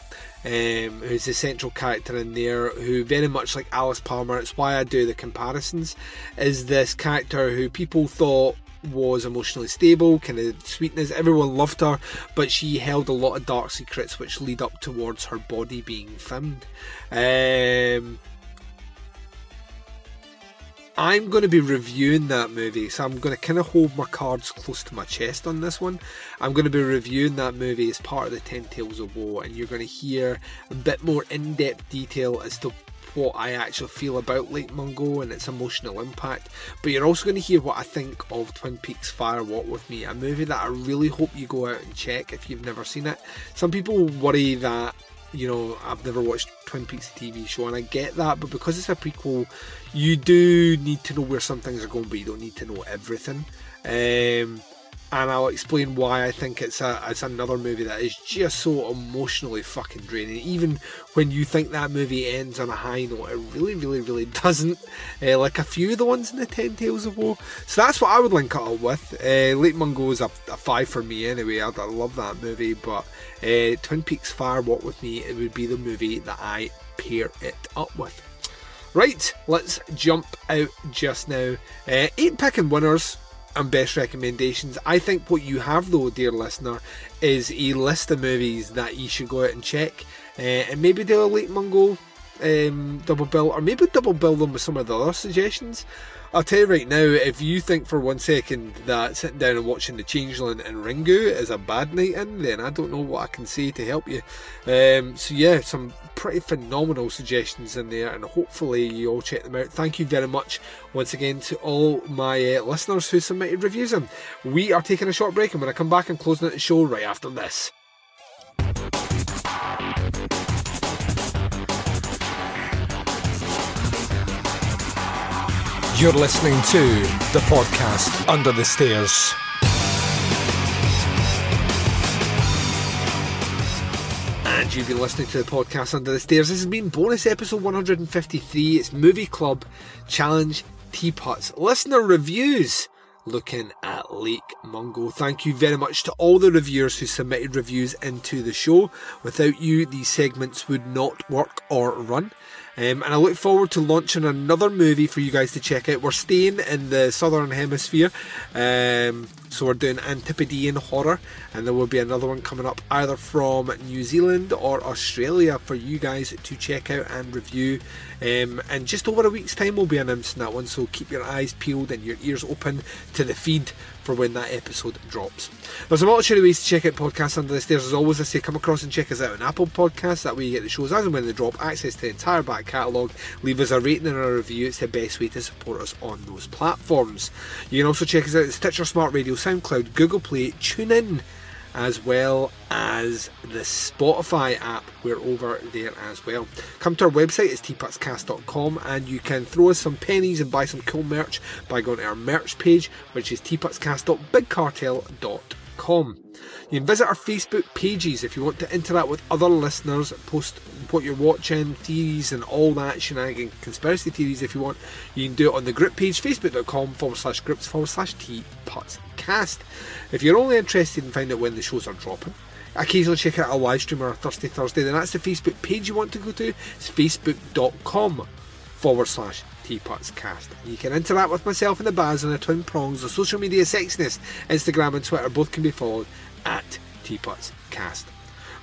Um, who's the central character in there, who very much like Alice Palmer, it's why I do the comparisons, is this character who people thought was emotionally stable, kind of sweetness. Everyone loved her, but she held a lot of dark secrets which lead up towards her body being found. Um, I'm going to be reviewing that movie, so I'm going to kind of hold my cards close to my chest on this one. I'm going to be reviewing that movie as part of the Ten Tales of Woe, and you're going to hear a bit more in depth detail as to what I actually feel about Lake Mungo and its emotional impact. But you're also going to hear what I think of Twin Peaks Fire Walk with Me, a movie that I really hope you go out and check if you've never seen it. Some people worry that you know, I've never watched Twin Peaks TV show, and I get that, but because it's a prequel, you do need to know where some things are going, but you don't need to know everything. Um, and I'll explain why I think it's a it's another movie that is just so emotionally fucking draining. Even when you think that movie ends on a high note, it really, really, really doesn't. Uh, like a few of the ones in the Ten Tales of Woe. So that's what I would link it up with. Uh, Lake Mungo is a, a, five for me anyway. I, I love that movie, but uh, Twin Peaks Fire Walk with Me it would be the movie that I pair it up with. Right, let's jump out just now. Eight picking winners and best recommendations. I think what you have, though, dear listener, is a list of movies that you should go out and check, uh, and maybe do a Lake Mungo um, double bill, or maybe double bill them with some of the other suggestions. I'll tell you right now, if you think for one second that sitting down and watching The Changeling and Ringu is a bad night in, then I don't know what I can say to help you. Um, so, yeah, some pretty phenomenal suggestions in there, and hopefully you all check them out. Thank you very much once again to all my uh, listeners who submitted reviews. In. We are taking a short break, and when I come back, I'm closing out the show right after this. You're listening to the podcast Under the Stairs. And you've been listening to the podcast Under the Stairs. This has been bonus episode 153. It's Movie Club Challenge Teapots. Listener reviews looking at Lake Mungo. Thank you very much to all the reviewers who submitted reviews into the show. Without you, these segments would not work or run. Um, and I look forward to launching another movie for you guys to check out. We're staying in the southern hemisphere, um, so we're doing Antipodean horror, and there will be another one coming up either from New Zealand or Australia for you guys to check out and review. Um, and just over a week's time, we'll be announcing that one, so keep your eyes peeled and your ears open to the feed for when that episode drops. There's a multitude of ways to check out podcasts under the stairs. As always, I say come across and check us out on Apple Podcasts. That way you get the shows as and when they drop, access to the entire back catalogue. Leave us a rating and a review. It's the best way to support us on those platforms. You can also check us out at Stitcher Smart Radio, SoundCloud, Google Play, TuneIn as well as the Spotify app. We're over there as well. Come to our website, it's teapotscast.com, and you can throw us some pennies and buy some cool merch by going to our merch page, which is teapotscast.bigcartel.com. You can visit our Facebook pages if you want to interact with other listeners, post what you're watching, theories, and all that shenanigan, conspiracy theories if you want. You can do it on the group page, facebook.com forward slash groups forward slash teapotscast. If you're only interested in finding out when the shows are dropping, occasionally check out a live stream or a Thursday Thursday, then that's the Facebook page you want to go to. It's facebook.com forward slash teapotscast. You can interact with myself and the Baz on the twin prongs of social media sexiness. Instagram and Twitter both can be followed at teapotscast.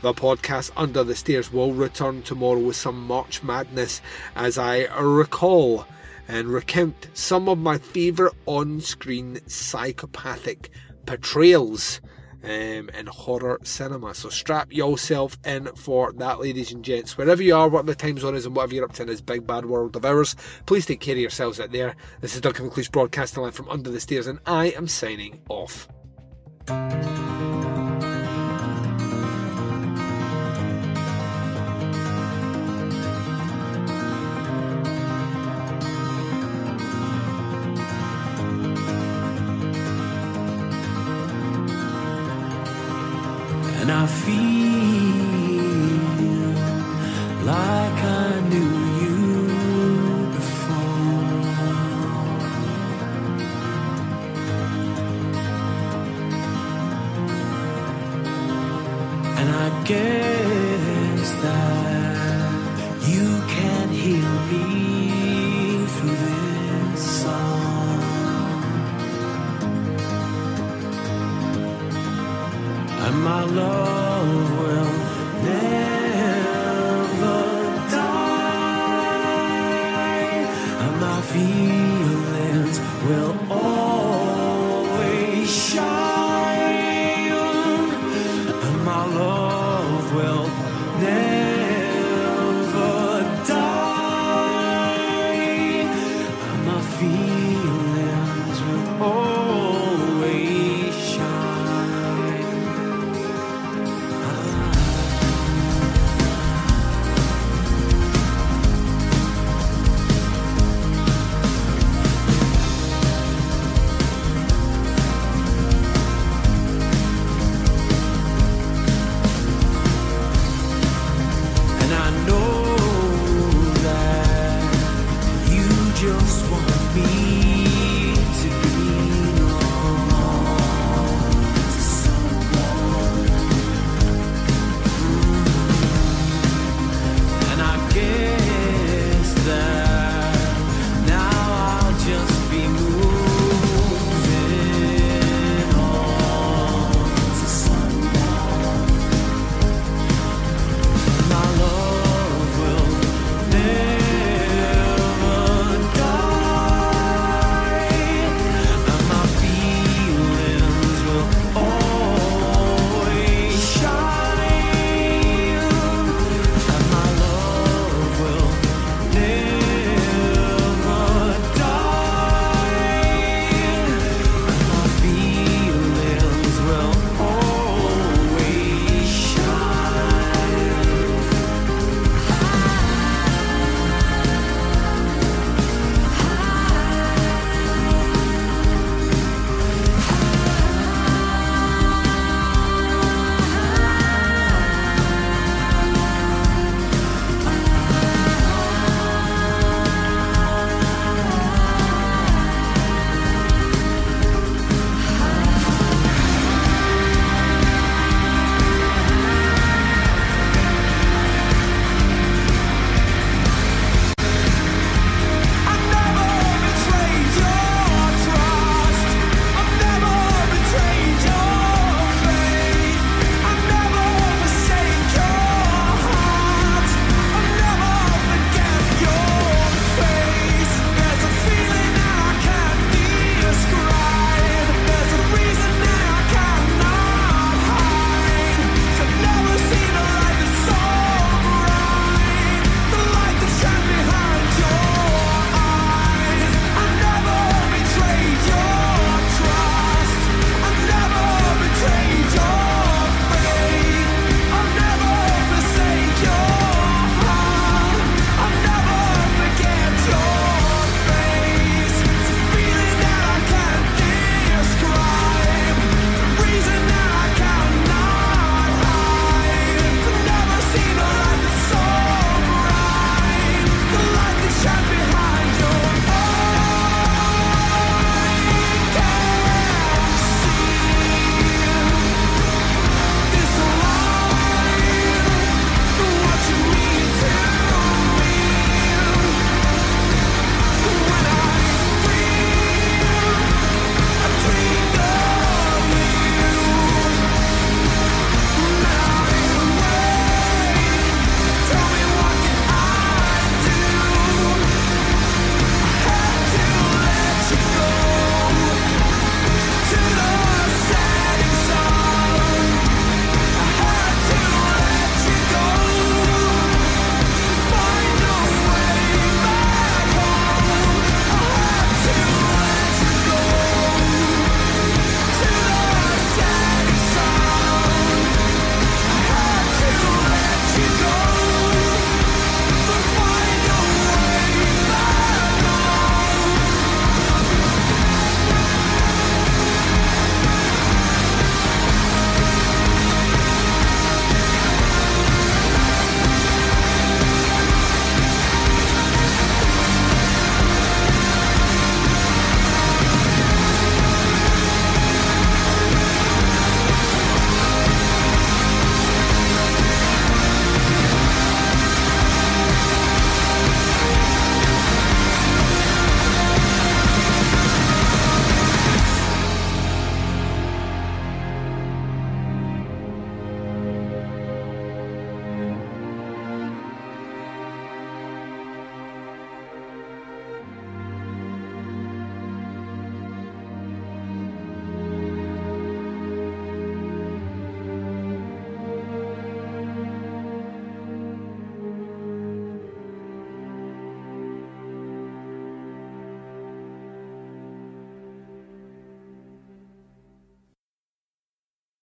The podcast Under the Stairs will return tomorrow with some March Madness as I recall and recount some of my favourite on screen psychopathic portrayals um, in horror cinema. So strap yourself in for that, ladies and gents. Wherever you are, whatever the time zone is, and whatever you're up to in this big bad world of ours, please take care of yourselves out there. This is Duncan McLeish broadcasting live from Under the Stairs, and I am signing off.